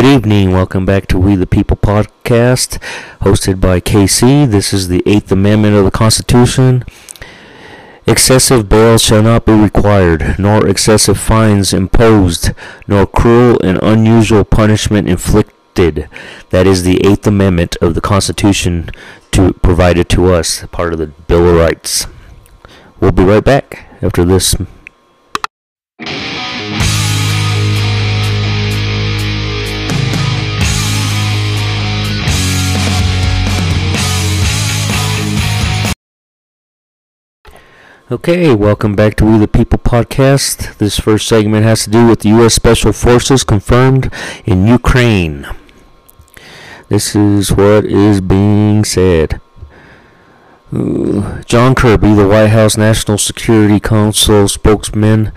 Good evening. Welcome back to We the People podcast, hosted by KC. This is the Eighth Amendment of the Constitution. Excessive bail shall not be required, nor excessive fines imposed, nor cruel and unusual punishment inflicted. That is the Eighth Amendment of the Constitution to provided to us, part of the Bill of Rights. We'll be right back after this Okay, welcome back to We the People podcast. This first segment has to do with the U.S. Special Forces confirmed in Ukraine. This is what is being said. Uh, John Kirby, the White House National Security Council spokesman,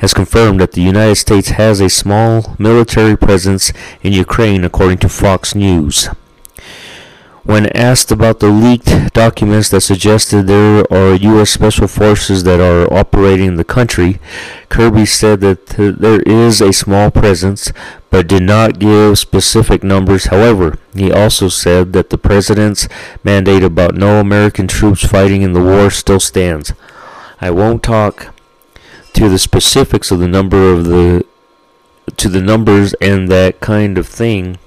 has confirmed that the United States has a small military presence in Ukraine, according to Fox News. When asked about the leaked documents that suggested there are U.S. Special Forces that are operating in the country, Kirby said that there is a small presence, but did not give specific numbers. However, he also said that the president's mandate about no American troops fighting in the war still stands. I won't talk to the specifics of the number of the to the numbers and that kind of thing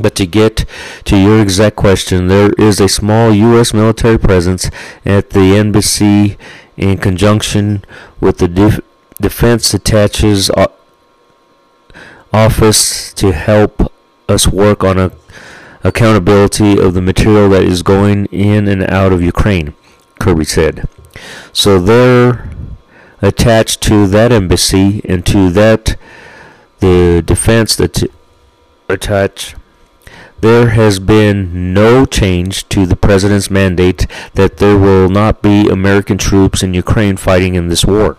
but to get to your exact question, there is a small U.S. military presence at the embassy in conjunction with the Def- Defense Attaches Office to help us work on a accountability of the material that is going in and out of Ukraine, Kirby said. So they're attached to that embassy and to that the defense that attach there has been no change to the president's mandate that there will not be American troops in Ukraine fighting in this war.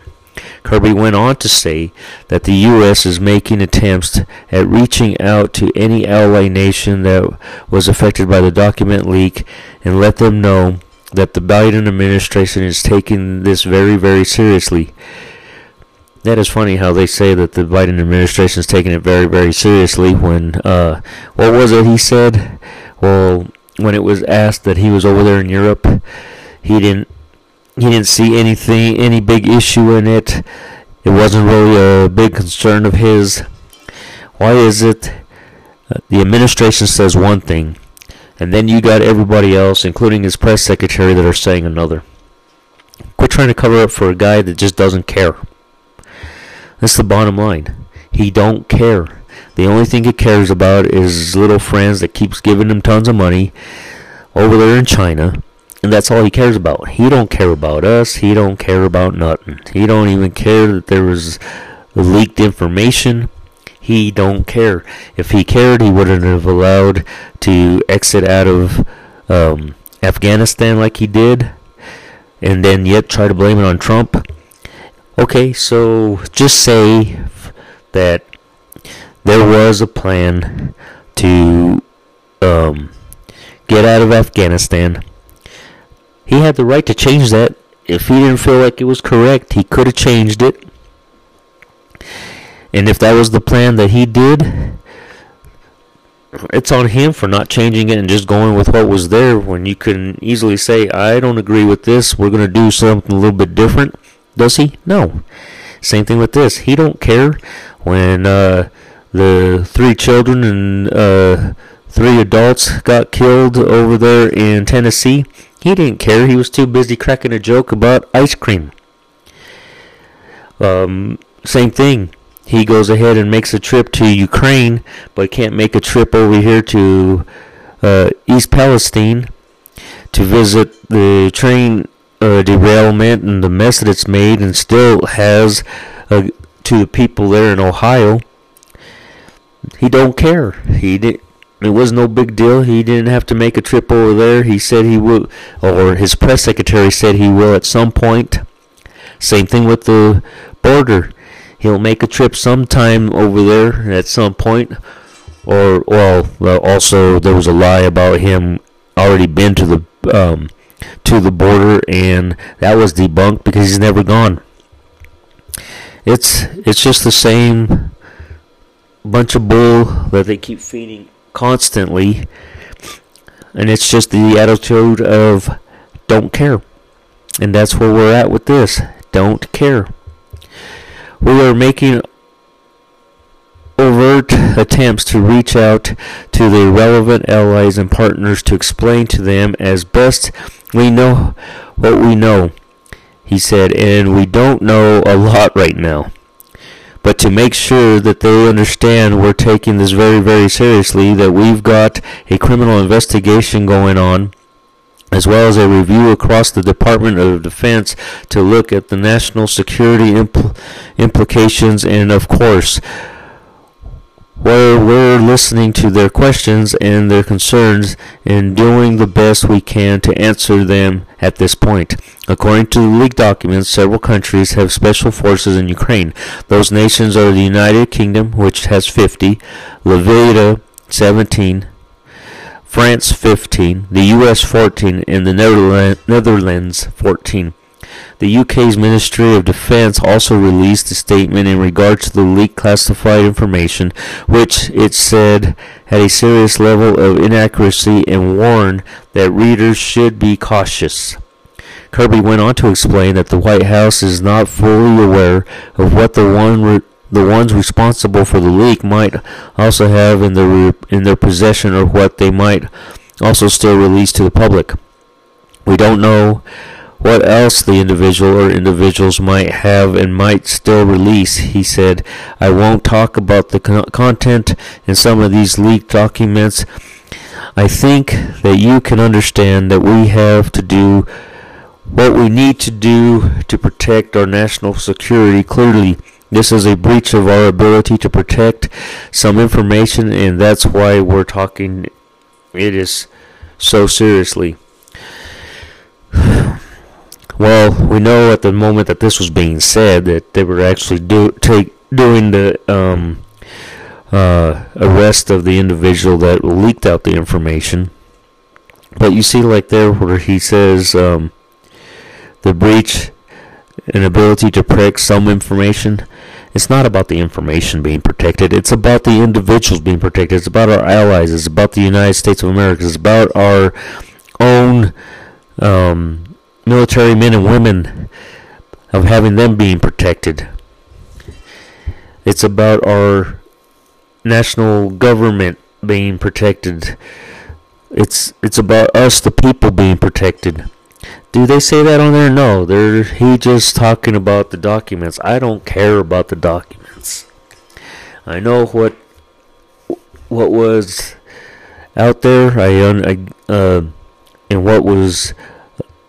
Kirby went on to say that the U.S. is making attempts at reaching out to any ally nation that was affected by the document leak and let them know that the Biden administration is taking this very, very seriously. That is funny how they say that the Biden administration is taking it very, very seriously. When uh, what was it he said? Well, when it was asked that he was over there in Europe, he didn't he didn't see anything, any big issue in it. It wasn't really a big concern of his. Why is it uh, the administration says one thing, and then you got everybody else, including his press secretary, that are saying another? Quit trying to cover up for a guy that just doesn't care. That's the bottom line. He don't care. The only thing he cares about is his little friends that keeps giving him tons of money over there in China. And that's all he cares about. He don't care about us. He don't care about nothing. He don't even care that there was leaked information. He don't care. If he cared, he wouldn't have allowed to exit out of um, Afghanistan like he did, and then yet try to blame it on Trump. Okay, so just say that there was a plan to um, get out of Afghanistan. He had the right to change that. If he didn't feel like it was correct, he could have changed it. And if that was the plan that he did, it's on him for not changing it and just going with what was there when you can easily say, I don't agree with this, we're going to do something a little bit different. Does he? No. Same thing with this. He don't care when uh, the three children and uh, three adults got killed over there in Tennessee. He didn't care. He was too busy cracking a joke about ice cream. Um, same thing. He goes ahead and makes a trip to Ukraine, but can't make a trip over here to uh, East Palestine to visit the train uh, derailment and the mess that it's made and still has uh, to the people there in Ohio. He don't care. He did. It was no big deal. He didn't have to make a trip over there. He said he will, or his press secretary said he will at some point. Same thing with the border. He'll make a trip sometime over there at some point. Or, well, also there was a lie about him already been to the um, to the border, and that was debunked because he's never gone. It's it's just the same bunch of bull that they keep feeding constantly. And it's just the attitude of don't care. And that's where we're at with this. Don't care. We are making attempts to reach out to the relevant allies and partners to explain to them as best we know what we know, he said, and we don't know a lot right now. But to make sure that they understand we're taking this very, very seriously, that we've got a criminal investigation going on, as well as a review across the Department of Defense to look at the national security impl- implications and, of course, where we're listening to their questions and their concerns and doing the best we can to answer them at this point. According to the leaked documents, several countries have special forces in Ukraine. Those nations are the United Kingdom, which has 50, Latvia 17, France 15, the US 14, and the Netherlands 14. The UK's Ministry of Defence also released a statement in regard to the leaked classified information, which it said had a serious level of inaccuracy and warned that readers should be cautious. Kirby went on to explain that the White House is not fully aware of what the one the ones responsible for the leak might also have in their in their possession or what they might also still release to the public. We don't know what else the individual or individuals might have and might still release. He said, I won't talk about the con- content in some of these leaked documents. I think that you can understand that we have to do what we need to do to protect our national security. Clearly, this is a breach of our ability to protect some information, and that's why we're talking it is so seriously. Well, we know at the moment that this was being said that they were actually do take doing the um, uh, arrest of the individual that leaked out the information. But you see, like there, where he says um, the breach an ability to protect some information. It's not about the information being protected. It's about the individuals being protected. It's about our allies. It's about the United States of America. It's about our own um, military men and women of having them being protected. It's about our national government being protected. It's it's about us the people being protected. Do they say that on there? No, they're he just talking about the documents. I don't care about the documents. I know what what was out there. I, I uh, and what was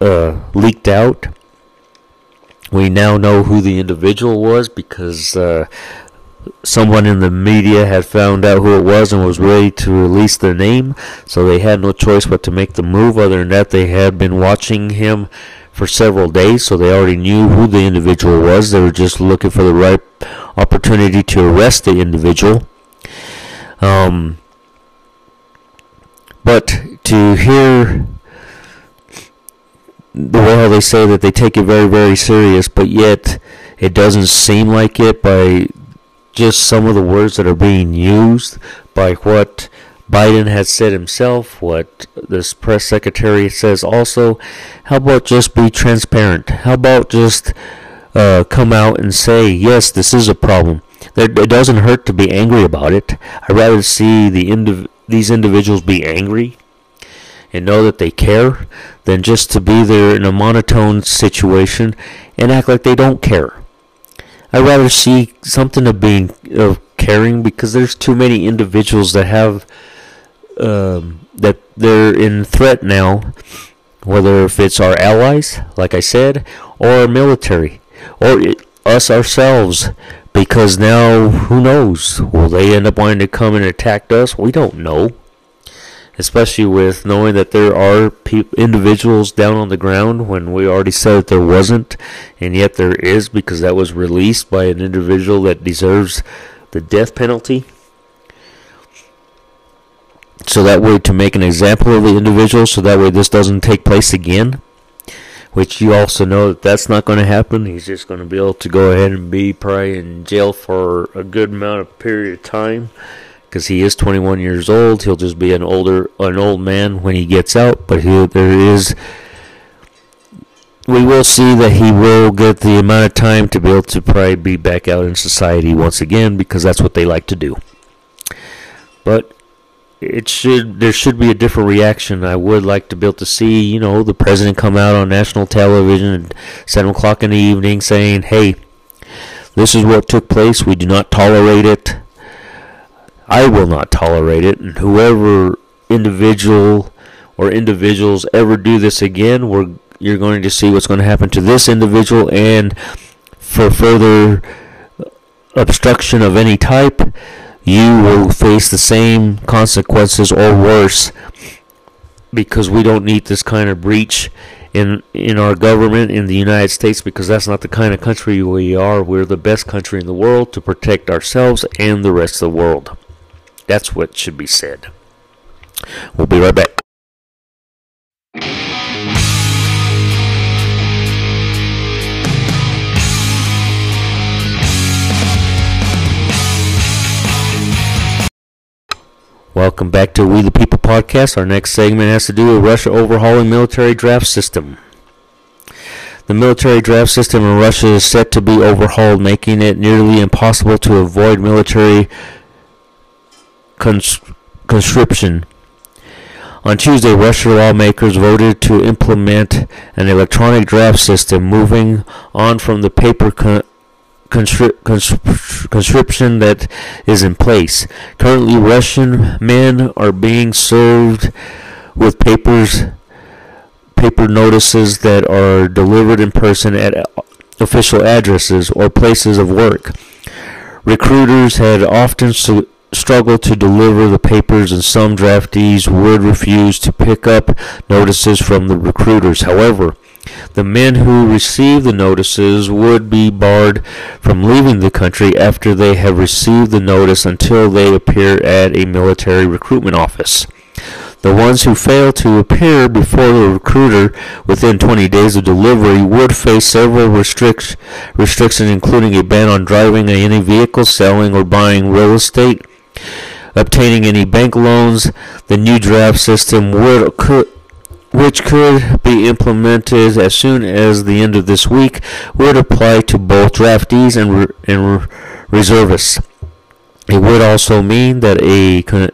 uh, leaked out. We now know who the individual was because uh, someone in the media had found out who it was and was ready to release their name. So they had no choice but to make the move. Other than that, they had been watching him for several days, so they already knew who the individual was. They were just looking for the right opportunity to arrest the individual. Um, but to hear the way how they say that they take it very, very serious, but yet it doesn't seem like it by just some of the words that are being used, by what Biden has said himself, what this press secretary says also. How about just be transparent? How about just uh, come out and say, yes, this is a problem. It doesn't hurt to be angry about it. I'd rather see the indiv- these individuals be angry and know that they care than just to be there in a monotone situation and act like they don't care. I'd rather see something of being of caring because there's too many individuals that have um, that they're in threat now, whether if it's our allies, like I said, or our military, or it, us ourselves. Because now, who knows? Will they end up wanting to come and attack us? We don't know especially with knowing that there are pe- individuals down on the ground when we already said that there wasn't, and yet there is because that was released by an individual that deserves the death penalty. So that way, to make an example of the individual, so that way this doesn't take place again. which you also know that that's not going to happen. He's just going to be able to go ahead and be probably in jail for a good amount of period of time because he is 21 years old. He'll just be an older, an old man when he gets out. But he, there is, we will see that he will get the amount of time to be able to probably be back out in society once again because that's what they like to do. But it should there should be a different reaction. I would like to be able to see, you know, the president come out on national television at seven o'clock in the evening saying, "Hey, this is what took place. We do not tolerate it. I will not tolerate it. And whoever individual or individuals ever do this again, we're you're going to see what's going to happen to this individual and for further obstruction of any type." you will face the same consequences or worse because we don't need this kind of breach in in our government in the United States because that's not the kind of country we are. We're the best country in the world to protect ourselves and the rest of the world. That's what should be said. We'll be right back. Welcome back to We the People podcast. Our next segment has to do with Russia overhauling military draft system. The military draft system in Russia is set to be overhauled, making it nearly impossible to avoid military cons- conscription. On Tuesday, Russian lawmakers voted to implement an electronic draft system, moving on from the paper con- conscription that is in place. Currently, Russian men are being served with papers, paper notices that are delivered in person at official addresses or places of work. Recruiters had often struggled to deliver the papers, and some draftees would refuse to pick up notices from the recruiters. However, the men who receive the notices would be barred from leaving the country after they have received the notice until they appear at a military recruitment office. The ones who fail to appear before the recruiter within 20 days of delivery would face several restrict- restrictions, including a ban on driving any vehicle, selling or buying real estate, obtaining any bank loans. The new draft system would could, which could be implemented as soon as the end of this week, would apply to both draftees and, re- and re- reservists. It would also mean that a con-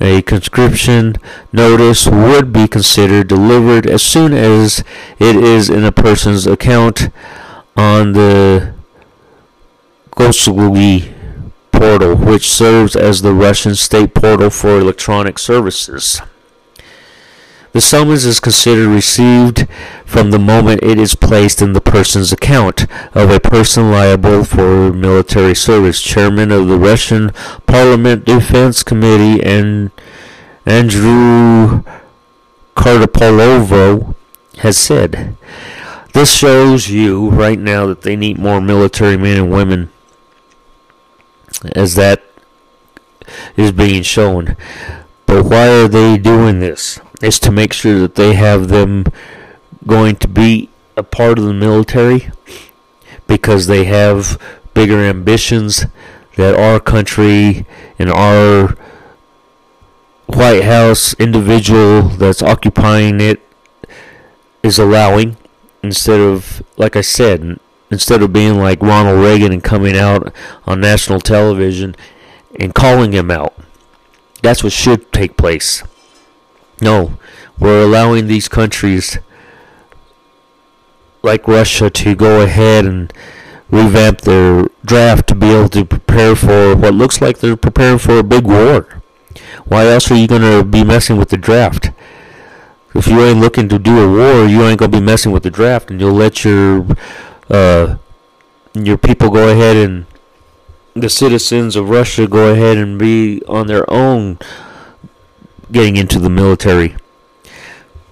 a conscription notice would be considered delivered as soon as it is in a person's account on the Gosuslugi portal, which serves as the Russian state portal for electronic services. The summons is considered received from the moment it is placed in the person's account of a person liable for military service. Chairman of the Russian Parliament Defense Committee and Andrew Kartopolovo has said. This shows you right now that they need more military men and women as that is being shown. But why are they doing this? is to make sure that they have them going to be a part of the military because they have bigger ambitions that our country and our White House individual that's occupying it is allowing instead of like I said instead of being like Ronald Reagan and coming out on national television and calling him out that's what should take place no, we're allowing these countries like Russia to go ahead and revamp their draft to be able to prepare for what looks like they're preparing for a big war. Why else are you going to be messing with the draft? If you ain't looking to do a war, you ain't going to be messing with the draft, and you'll let your uh, your people go ahead and the citizens of Russia go ahead and be on their own getting into the military.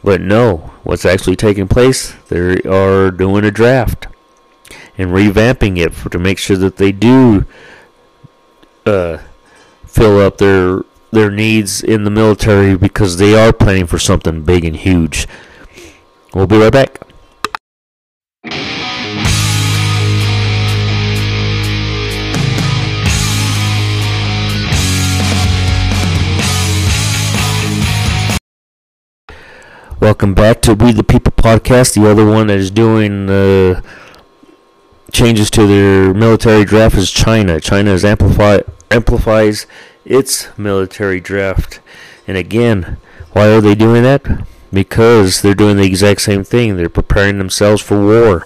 But no, what's actually taking place, they are doing a draft and revamping it for, to make sure that they do uh, fill up their their needs in the military because they are planning for something big and huge. We'll be right back. Welcome back to We the People podcast, the other one that is doing uh, changes to their military draft is China. China is amplify amplifies its military draft, and again, why are they doing that? Because they're doing the exact same thing. They're preparing themselves for war.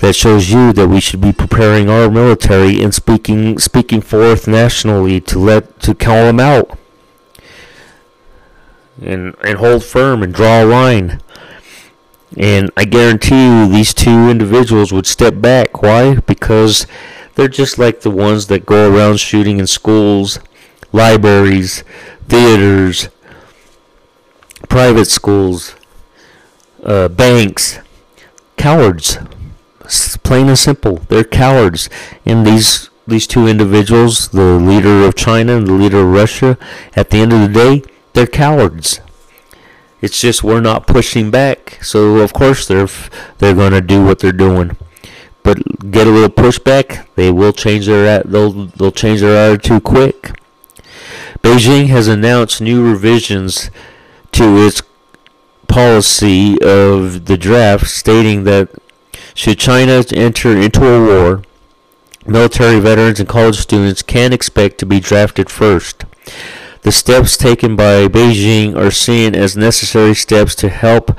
That shows you that we should be preparing our military and speaking speaking forth nationally to let to call them out and and hold firm and draw a line. And I guarantee you these two individuals would step back. Why? Because they're just like the ones that go around shooting in schools, libraries, theaters, private schools, uh, banks. Cowards. It's plain and simple. They're cowards. And these these two individuals, the leader of China and the leader of Russia, at the end of the day, they're cowards. It's just we're not pushing back, so of course they're they're gonna do what they're doing. But get a little pushback, they will change their they'll they'll change their attitude quick. Beijing has announced new revisions to its policy of the draft, stating that should China enter into a war, military veterans and college students can expect to be drafted first. The steps taken by Beijing are seen as necessary steps to help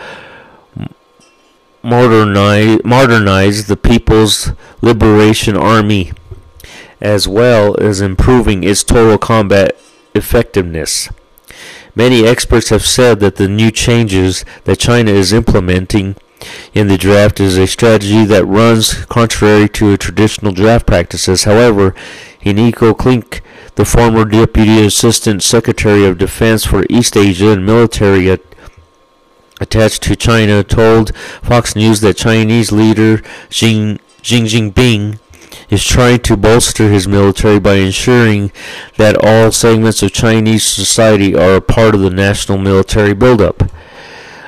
modernize, modernize the People's Liberation Army, as well as improving its total combat effectiveness. Many experts have said that the new changes that China is implementing in the draft is a strategy that runs contrary to traditional draft practices. However, Heino Klinck the former Deputy Assistant Secretary of Defense for East Asia and military at, attached to China, told Fox News that Chinese leader Xi Jinping is trying to bolster his military by ensuring that all segments of Chinese society are a part of the national military buildup.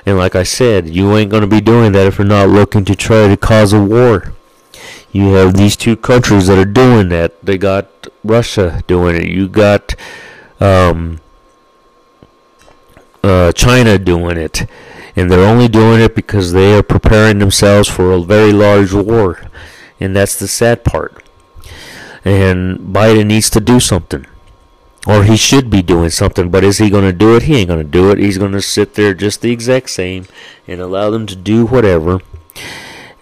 And like I said, you ain't going to be doing that if you're not looking to try to cause a war. You have these two countries that are doing that. They got Russia doing it. You got um, uh, China doing it. And they're only doing it because they are preparing themselves for a very large war. And that's the sad part. And Biden needs to do something. Or he should be doing something. But is he going to do it? He ain't going to do it. He's going to sit there just the exact same and allow them to do whatever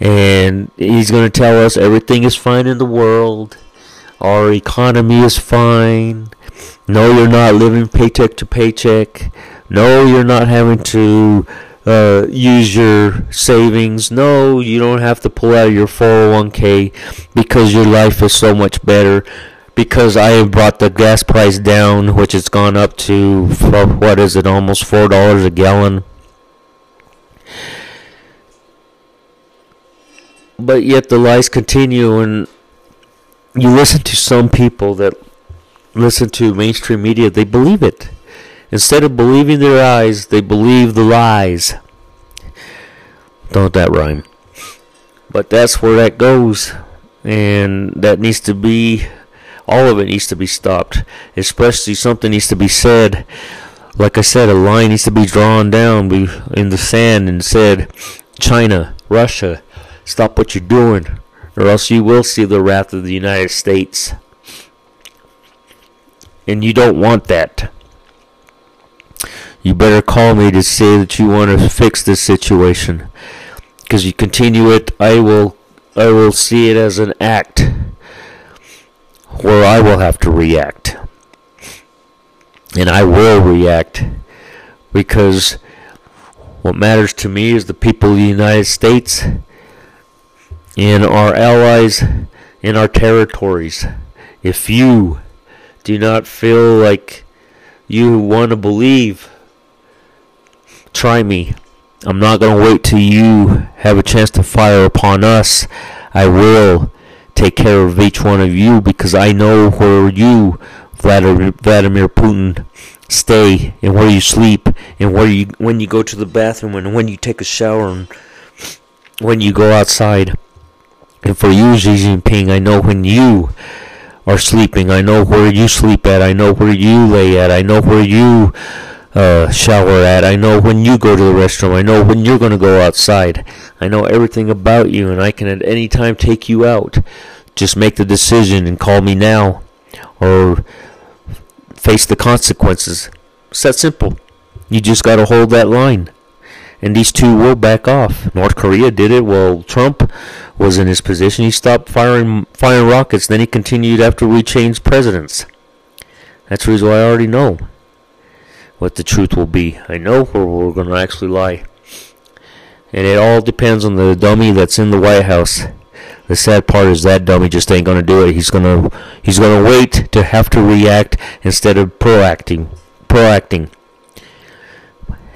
and he's going to tell us everything is fine in the world. Our economy is fine. No, you're not living paycheck to paycheck. No, you're not having to uh, use your savings. No, you don't have to pull out your 401k because your life is so much better. Because I have brought the gas price down, which has gone up to what is it, almost four dollars a gallon. But yet the lies continue and you listen to some people that listen to mainstream media they believe it. Instead of believing their eyes they believe the lies. Don't that rhyme. But that's where that goes and that needs to be all of it needs to be stopped. Especially something needs to be said. Like i said a line needs to be drawn down in the sand and said china russia Stop what you're doing, or else you will see the wrath of the United States. And you don't want that. You better call me to say that you want to fix this situation. Because you continue it, I will I will see it as an act where I will have to react. And I will react because what matters to me is the people of the United States in our allies in our territories. If you do not feel like you want to believe, try me. I'm not going to wait till you have a chance to fire upon us. I will take care of each one of you because I know where you, Vladimir Putin, stay and where you sleep and where you when you go to the bathroom and when you take a shower and when you go outside. And for you, Xi Jinping, I know when you are sleeping. I know where you sleep at. I know where you lay at. I know where you uh, shower at. I know when you go to the restroom. I know when you're going to go outside. I know everything about you, and I can at any time take you out. Just make the decision and call me now, or face the consequences. It's that simple. You just got to hold that line. And these two will back off. North Korea did it while Trump was in his position. He stopped firing firing rockets. Then he continued after we changed presidents. That's the reason why I already know what the truth will be. I know where we're going to actually lie. And it all depends on the dummy that's in the White House. The sad part is that dummy just ain't going to do it. He's going to he's going to wait to have to react instead of proacting. Proacting.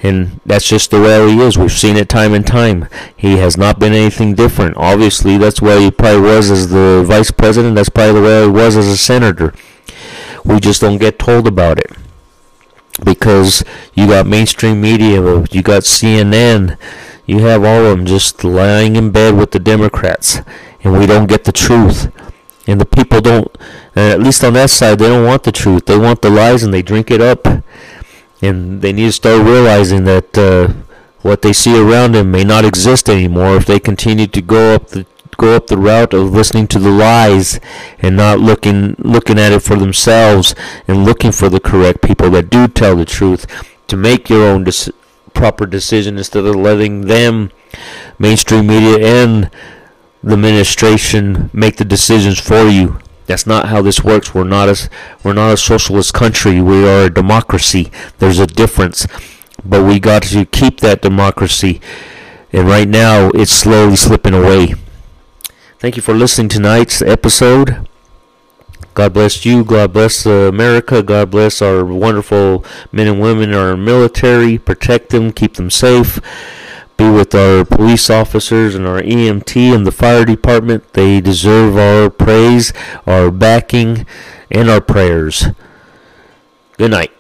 And that's just the way he is. We've seen it time and time. He has not been anything different. Obviously, that's where he probably was as the vice president. That's probably the way he was as a senator. We just don't get told about it because you got mainstream media, you got CNN, you have all of them just lying in bed with the Democrats, and we don't get the truth. And the people don't, uh, at least on that side, they don't want the truth. They want the lies and they drink it up. And they need to start realizing that uh, what they see around them may not exist anymore if they continue to go up the go up the route of listening to the lies and not looking looking at it for themselves and looking for the correct people that do tell the truth to make your own proper decision instead of letting them mainstream media and the administration make the decisions for you that's not how this works we're not a we're not a socialist country we are a democracy there's a difference but we got to keep that democracy and right now it's slowly slipping away Thank you for listening tonight's episode. God bless you. God bless America. God bless our wonderful men and women in our military. Protect them. Keep them safe be with our police officers and our EMT and the fire department. They deserve our praise, our backing, and our prayers. Good night.